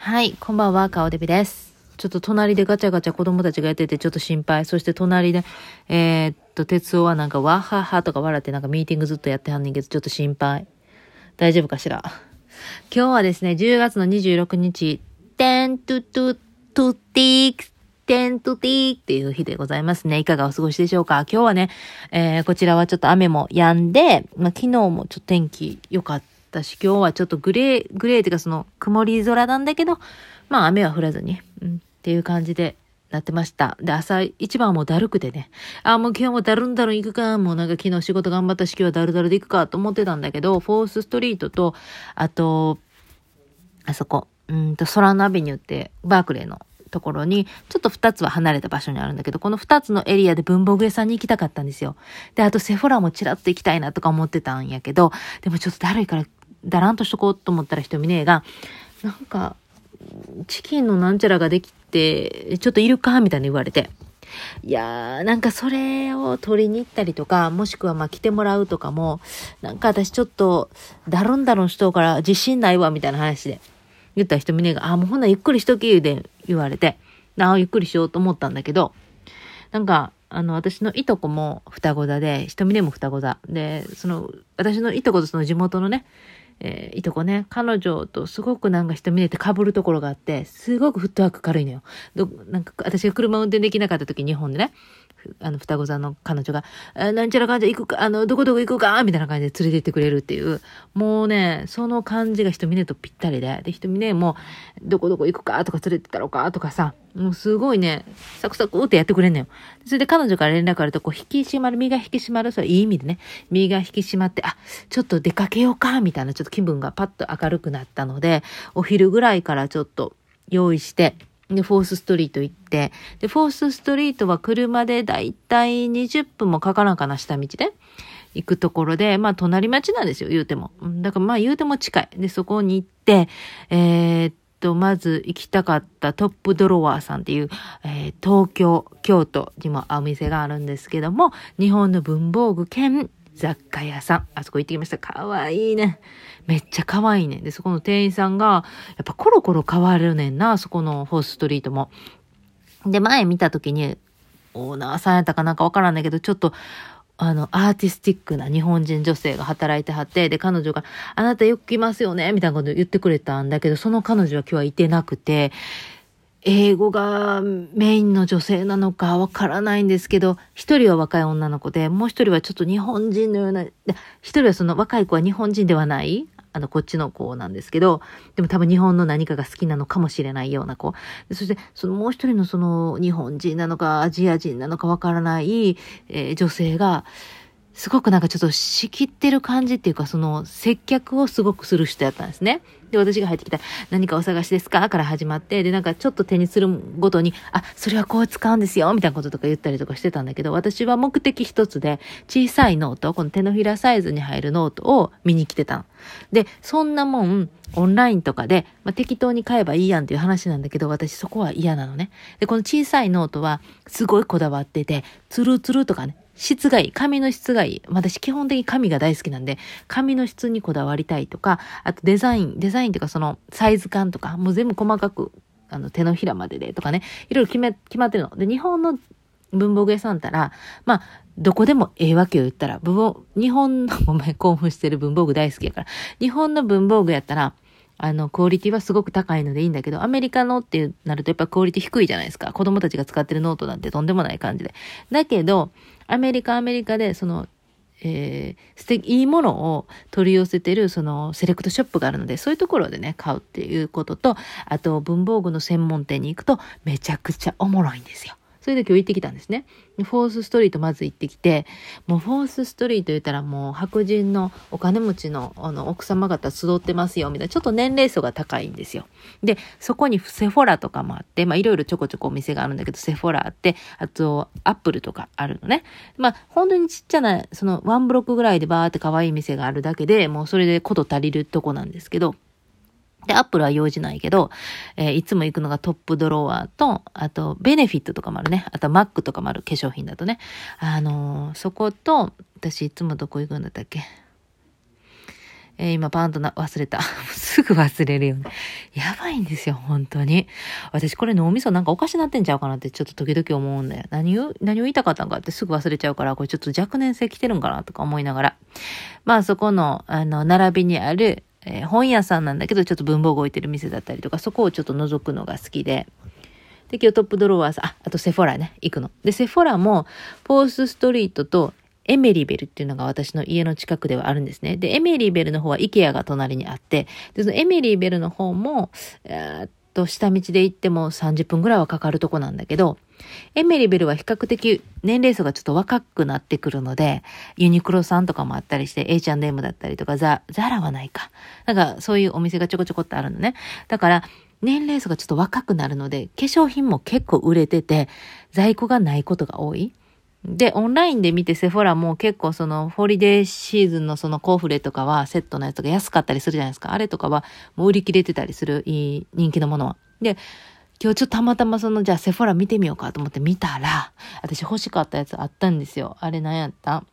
はい、こんばんは、顔デビです。ちょっと隣でガチャガチャ子供たちがやっててちょっと心配。そして隣で、えーっと、哲夫はなんかわははとか笑ってなんかミーティングずっとやってはんねんけど、ちょっと心配。大丈夫かしら？今日はですね、10月の26日、テントゥトゥトゥティークス、テントティーっていう日でございますね。いかがお過ごしでしょうか？今日はね、えー、こちらはちょっと雨も止んで、まあ、昨日もちょっと天気良かったし、今日はちょっとグレー、グレーっていうかその曇り空なんだけど、まあ雨は降らずに、うん、っていう感じでなってました。で、朝一番はもうだるくてね、あ、もう今日もだるんだるん行くか、もうなんか昨日仕事頑張ったし今日はだるだるで行くかと思ってたんだけど、フォースストリートと、あと、あそこ、うんと、ソランアベニューって、バークレーのところに、ちょっと二つは離れた場所にあるんだけど、この二つのエリアで文房具屋さんに行きたかったんですよ。で、あとセフォラもチラッと行きたいなとか思ってたんやけど、でもちょっとだるいから、だらんとしとこうと思ったらひとみねえが、なんか、チキンのなんちゃらができて、ちょっといるかみたいに言われて。いやー、なんかそれを取りに行ったりとか、もしくはまあ来てもらうとかも、なんか私ちょっと、だるんだろんしとうから自信ないわ、みたいな話で。言った人みねえが、あ、もうほんならゆっくりしとき、で言われて、ああ、ゆっくりしようと思ったんだけど、なんか、あの、私のいとこも双子座で、ひとみねも双子座。で、その、私のいとことその地元のね、えーいとこね、彼女とすごくなんか人見れて被るところがあって、すごくフットワーク軽いのよ。どなんか私が車運転できなかった時日本でね、あの、双子座の彼女が、あなんちゃらかんじゃ行くか、あの、どこどこ行くかみたいな感じで連れて行ってくれるっていう、もうね、その感じが人見ねとぴったりで、で、人見ねも、どこどこ行くかとか連れてったろうかとかさ、もうすごいね、サクサクってやってくれんのよ。それで彼女から連絡あると、こう、引き締まる、身が引き締まる、それいい意味でね、身が引き締まって、あ、ちょっと出かけようか、みたいな、ちょっと気分がパッと明るくなったので、お昼ぐらいからちょっと用意して、で、フォースストリート行って、で、フォースストリートは車でだいたい20分もかからんかな、下道で。行くところで、まあ、隣町なんですよ、言うても。だから、まあ、言うても近い。で、そこに行って、えーっと、まず行きたかったトップドロワーさんっていう、えー東京、京都にもお店があるんですけども、日本の文房具兼雑貨屋さん。あそこ行ってきました。かわいいね。めっちゃ可愛いね。で、そこの店員さんが、やっぱコロコロ変わるねんな、そこのフォースストリートも。で、前見た時に、オーナーさんやったかなんかわからんないけど、ちょっと、あの、アーティスティックな日本人女性が働いてはって、で、彼女が、あなたよく来ますよねみたいなこと言ってくれたんだけど、その彼女は今日はいてなくて、英語がメインの女性なのかわからないんですけど、一人は若い女の子で、もう一人はちょっと日本人のような、一人はその若い子は日本人ではないあの、こっちの子なんですけど、でも多分日本の何かが好きなのかもしれないような子。そして、そのもう一人のその日本人なのかアジア人なのかわからない、えー女性が、すごくなんかちょっと仕切ってる感じっていうか、その接客をすごくする人やったんですね。で、私が入ってきた、何かお探しですか？から始まって、で、なんかちょっと手にするごとに、あ、それはこう使うんですよ、みたいなこととか言ったりとかしてたんだけど、私は目的一つで、小さいノート、この手のひらサイズに入るノートを見に来てたの。で、そんなもん、オンラインとかで、まあ、適当に買えばいいやんっていう話なんだけど、私そこは嫌なのね。で、この小さいノートは、すごいこだわってて、ツルツルとかね、質がいい。紙の質がいい。私基本的に紙が大好きなんで、紙の質にこだわりたいとか、あとデザイン、デザインっていうかそのサイズ感とか、もう全部細かく、あの手のひらまででとかね、いろいろ決め、決まってるの。で、日本の文房具屋さんたら、まあ、どこでもええわけを言ったら、文房、日本の、ごめん、興奮してる文房具大好きやから、日本の文房具やったら、あの、クオリティはすごく高いのでいいんだけど、アメリカのってなるとやっぱクオリティ低いじゃないですか。子供たちが使ってるノートなんてとんでもない感じで。だけど、アメリカ、アメリカで、その、えー、素敵、いいものを取り寄せてる、その、セレクトショップがあるので、そういうところでね、買うっていうことと、あと、文房具の専門店に行くと、めちゃくちゃおもろいんですよ。それで今日行ってきたんですね。フォースストリートまず行ってきて、もうフォースストリート言ったらもう白人のお金持ちのあの奥様方集ってますよみたいな、ちょっと年齢層が高いんですよ。で、そこにセフォラとかもあって、まあいろいろちょこちょこお店があるんだけど、セフォラあって、あとアップルとかあるのね。まあ本当にちっちゃな、そのワンブロックぐらいでバーって可愛い店があるだけで、もうそれでこと足りるとこなんですけど、で、アップルは用事ないけど、えーいつも行くのがトップドロワーと、あと、ベネフィットとかもあるね。あと、マックとかもある化粧品だとね。あのーそこと、私いつもどこ行くんだったっけ？えー今パンとな忘れた。すぐ忘れるよね。やばいんですよ、本当に。私これ脳みそなんかおかしなってんちゃうかなってちょっと時々思うんだよ。何を、何を言いたかったんかってすぐ忘れちゃうから、これちょっと若年性来てるんかなとか思いながら。まあそこの、あの、並びにある、えー、本屋さんなんだけど、ちょっと文房具置いてる店だったりとか、そこをちょっと覗くのが好きで。で、今日トップドロワーさん、あ、あとセフォラね、行くの。で、セフォラも、ポースストリートとエメリベルっていうのが私の家の近くではあるんですね。で、エメリベルの方は IKEA が隣にあって、で、そのエメリベルの方も、えー、っと、下道で行っても30分ぐらいはかかるとこなんだけど、エメリベルは比較的年齢層がちょっと若くなってくるので、ユニクロさんとかもあったりして、H&M だったりとか、ザ、ザラはないか。なんかそういうお店がちょこちょこってあるのね。だから、年齢層がちょっと若くなるので、化粧品も結構売れてて、在庫がないことが多い。で、オンラインで見てセフォラも結構そのホリデーシーズンのそのコーフレとかはセットのやつが安かったりするじゃないですか。あれとかはもう売り切れてたりするいい人気のものは。で、今日ちょっとたまたまそのじゃあセフォラ見てみようかと思って見たら、私欲しかったやつあったんですよ。あれ何やった？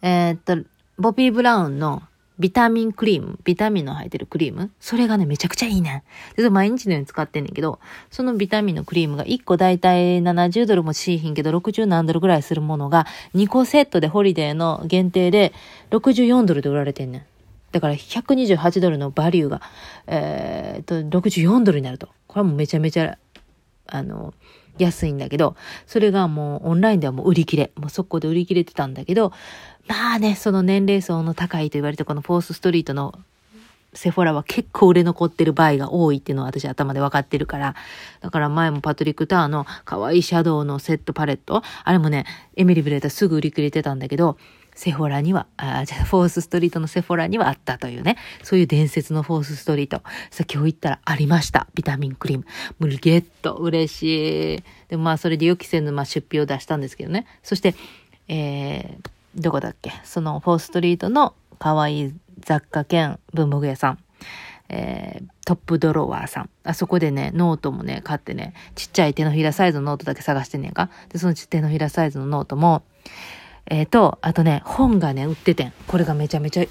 えー、っと、ボビー・ブラウンのビタミンクリーム、ビタミンの入ってるクリーム？それがね、めちゃくちゃいいねん。で、毎日のように使ってんねんけど、そのビタミンのクリームが1個だいたい70ドルもしいひんけど、60何ドルぐらいするものが、2個セットでホリデーの限定で64ドルで売られてんねん。だから128ドルのバリューが、えー、っと、64ドルになると。これはもうめちゃめちゃ、あの、安いんだけど、それがもうオンラインではもう売り切れ。もう速攻で売り切れてたんだけど、まあね、その年齢層の高いと言われてこのフォースストリートのセフォラは結構売れ残ってる場合が多いっていうのは私頭で分かってるから。だから前もパトリック・ターの可愛いシャドウのセットパレット。あれもね、エミリブレータすぐ売り切れてたんだけど、セフォラには、あ、じゃフォースストリートのセフォラにはあったというね。そういう伝説のフォースストリート。さ、今日行ったらありました。ビタミンクリーム。もうゲット。嬉しい。でまあそれで予期せぬ、まあ、出費を出したんですけどね。そして、えー、どこだっけ？その Fourth Street の可愛い雑貨兼文房具屋さん。えー、 Topdrawer さん。あそこでね、ノートもね、買ってね、ちっちゃい手のひらサイズのノートだけ探してんねんか。で、その手のひらサイズのノートも、えっ、ー、と、あとね、本がね、売っててん。これがめちゃめちゃ、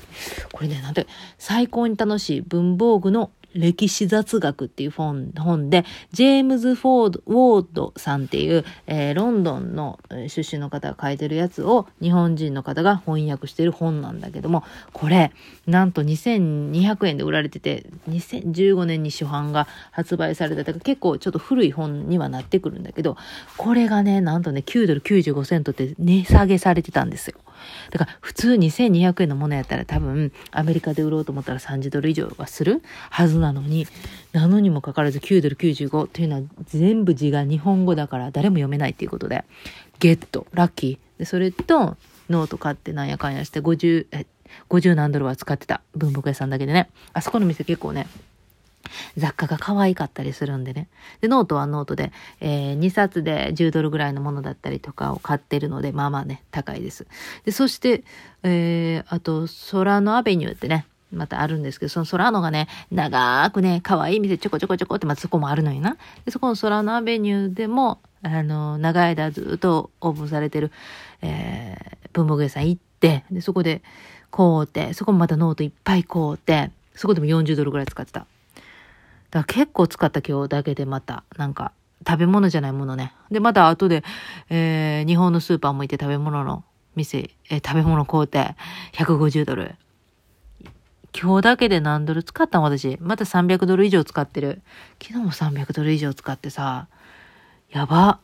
これね、なんて、最高に楽しい文房具の歴史雑学っていう本本で、ジェームズ・フォード、ウォードさんっていう、えー、ロンドンの出身の方が書いてるやつを日本人の方が翻訳してる本なんだけども、これ、なんと2200円で売られてて、2015年に初版が発売された、結構ちょっと古い本にはなってくるんだけど、これがね、なんとね、9ドル95セントって値下げされてたんですよ。だから普通2200円のものやったら多分アメリカで売ろうと思ったら30ドル以上はするはずなのに、なのにもかかわらず9ドル95っていうのは全部字が日本語だから誰も読めないっていうことで、ゲット、ラッキー。で、それとノート買ってなんやかんやして50、え、50何ドルは使ってた。文房具屋さんだけでね。あそこの店結構ね、雑貨が可愛かったりするんでね。で、ノートはノートで、えー、2冊で10ドルぐらいのものだったりとかを買ってるので、まあまあね、高いです。で、そして、えー、あと、 Solano Avenue ってね、またあるんですけど、その空のがね、長くね、可愛い店ちょこちょこちょこって、またそこもあるのよな。で、そこの Solano Avenue でも、あの、長い間ずっとオープンされてる、えー、文房具屋さん行って、で、そこで買うて、そこもまたノートいっぱい買うて、そこでも40ドルぐらい使ってた。だから結構使った今日だけでまた、なんか、食べ物じゃないものね。で、また後で、えー、日本のスーパーも行って食べ物の店、えー、食べ物買うて、150ドル。今日だけで何ドル使ったん？私。また300ドル以上使ってる。昨日も300ドル以上使ってさ、やば。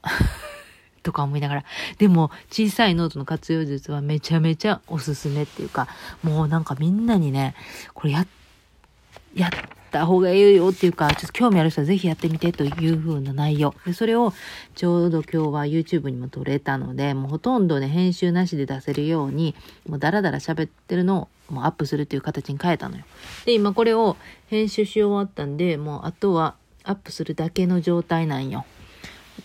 とか思いながら。でも、小さいノートの活用術はめちゃめちゃおすすめっていうか、もうなんかみんなにね、これや、やった方がいいよっていうか、ちょっと興味ある人はぜひやってみてという風な内容。で、それをちょうど今日は YouTube にも撮れたので、もうほとんどね、編集なしで出せるように、もうダラダラ喋ってるのをもうアップするっていう形に変えたのよ。で、今これを編集し終わったんで、もうあとはアップするだけの状態なんよ。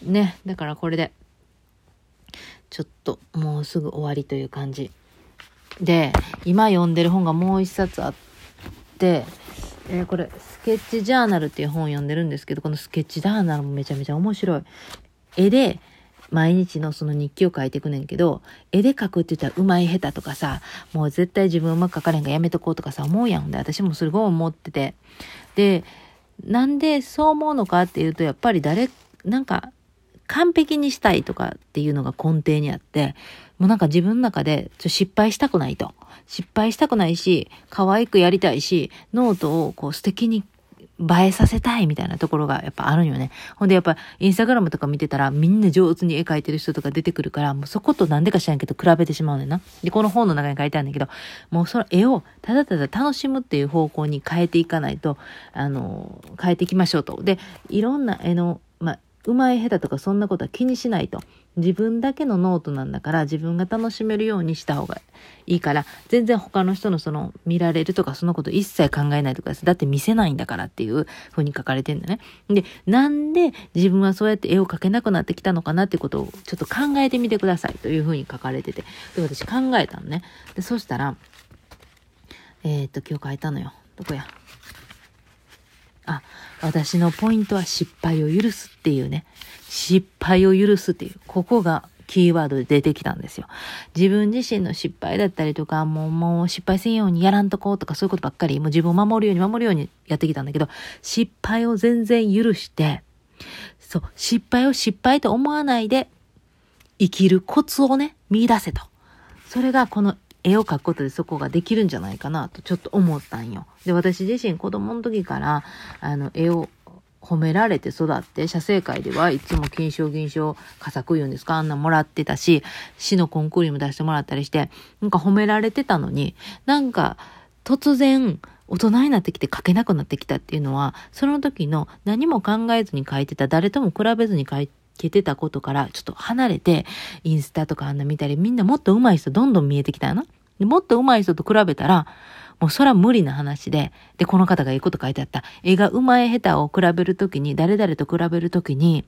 ね、だからこれで、ちょっともうすぐ終わりという感じ。で、今読んでる本がもう一冊あって、えー、これ、スケッチジャーナルっていう本を読んでるんですけど、このスケッチジャーナルもめちゃめちゃ面白い。絵で、毎日のその日記を書いていくねんけど、絵で描くって言ったら上手い下手とかさ、もう絶対自分うまく書かれんがやめとこうとかさ、思うやんで、私もすごい思ってて、で、なんでそう思うのかっていうと、やっぱり誰、なんか、完璧にしたいとかっていうのが根底にあって、もうなんか自分の中で失敗したくないと。失敗したくないし、可愛くやりたいし、ノートをこう素敵に映えさせたいみたいなところがやっぱあるんよね。ほんでやっぱインスタグラムとか見てたらみんな上手に絵描いてる人とか出てくるから、もうそことなんでか知らんけど比べてしまうねんな。で、この本の中に書いてあるんだけど、もうその絵をただただ楽しむっていう方向に変えていかないと、あの、変えていきましょうと。で、いろんな絵の、うまい下手とかそんなことは気にしないと。自分だけのノートなんだから自分が楽しめるようにした方がいいから、全然他の人のその見られるとかそのこと一切考えないとかです。だって見せないんだからっていう風に書かれてんだね。で、なんで自分はそうやって絵を描けなくなってきたのかなってことをちょっと考えてみてくださいという風に書かれてて。で、私考えたのね。で、そしたら、えー、っと、今日書いたのよ。どこや？あ、私のポイントは失敗を許すっていうね。失敗を許すっていう。ここがキーワードで出てきたんですよ。自分自身の失敗だったりとか、もう、もう失敗せんようにやらんとこうとかそういうことばっかり、もう自分を守るように守るようにやってきたんだけど、失敗を全然許して、そう、失敗を失敗と思わないで生きるコツをね、見出せと。それがこの絵を描くことでそこができるんじゃないかなとちょっと思ったんよ。で、私自身子供の時から、あの、絵を褒められて育って、写生会ではいつも金賞銀賞佳作言うんですか？あんなもらってたし、市のコンクールにも出してもらったりして、なんか褒められてたのに、なんか突然大人になってきて書けなくなってきたっていうのは、その時の何も考えずに書いてた、誰とも比べずに書いてけてたことからちょっと離れて、インスタとかあんな見たり、みんなもっと上手い人どんどん見えてきたよな。もっと上手い人と比べたら、もうそら無理な話で、で、この方がいいこと書いてあった。絵が上手い下手を比べるときに、誰々と比べるときに、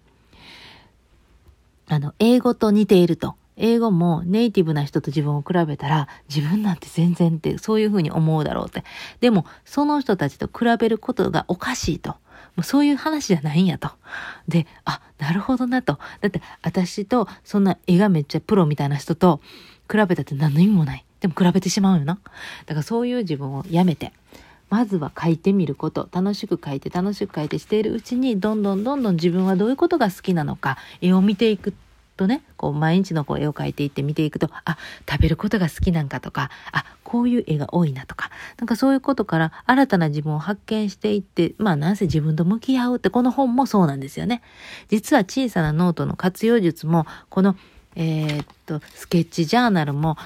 あの、英語と似ていると。英語もネイティブな人と自分を比べたら、自分なんて全然って、そういうふうに思うだろうって。でも、その人たちと比べることがおかしいと。もうそういう話じゃないんやと。で、あ、なるほどなと。だって、私と、そんな絵がめっちゃプロみたいな人と比べたって何の意味もない。でも比べてしまうよな。だからそういう自分をやめて、まずは書いてみること、楽しく書いて楽しく書いてしているうちに、どんどんどんどん自分はどういうことが好きなのか、絵を見ていくとね、こう毎日のこう絵を描いていって見ていくと、あ、食べることが好きなんかとか、あ、こういう絵が多いなとか、なんかそういうことから新たな自分を発見していって、まあなんせ自分と向き合うってこの本もそうなんですよね。実は小さなノートの活用術も、このえー、っと、スケッチジャーナルも、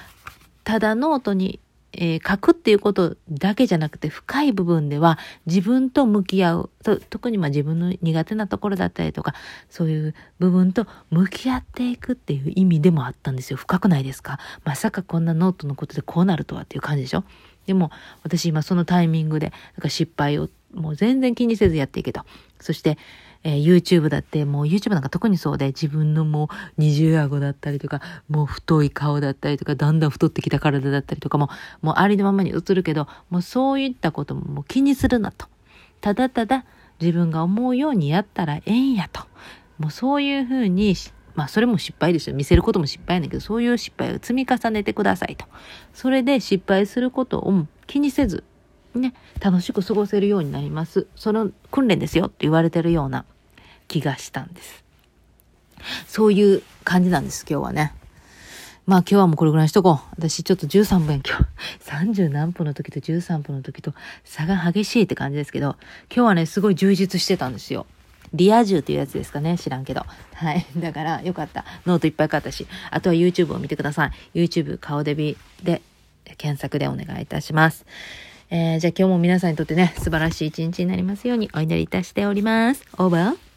ただノートにえー、書くっていうことだけじゃなくて深い部分では自分と向き合う。特にまあ自分の苦手なところだったりとか、そういう部分と向き合っていくっていう意味でもあったんですよ。深くないですか？まさかこんなノートのことでこうなるとはっていう感じでしょ？でも私今そのタイミングで、なんか失敗をもう全然気にせずやっていけと。そして、えー、YouTube だってもう YouTube なんか特にそうで自分のもう二重顎だったりとかもう太い顔だったりとかだんだん太ってきた体だったりとかももうありのままに映るけどもうそういったことももう気にするなと。ただただ自分が思うようにやったらええんやと。もうそういうふうにまあそれも失敗ですよ。見せることも失敗なんだけど、そういう失敗を積み重ねてくださいと。それで失敗することを気にせず、ね、楽しく過ごせるようになります。その訓練ですよって言われてるような気がしたんです。そういう感じなんです、今日はね。まあ今日はもうこれぐらいにしとこう。私ちょっと13分今日、30何分の時と13分の時と差が激しいって感じですけど、今日はね、すごい充実してたんですよ。リア充っていうやつですかね知らんけど。はい。だから、よかった。ノートいっぱい買ったし、あとは YouTube を見てください。YouTube 顔デビで検索でお願いいたします。えー、じゃあ今日も皆さんにとってね、素晴らしい一日になりますようにお祈りいたしております。オーバー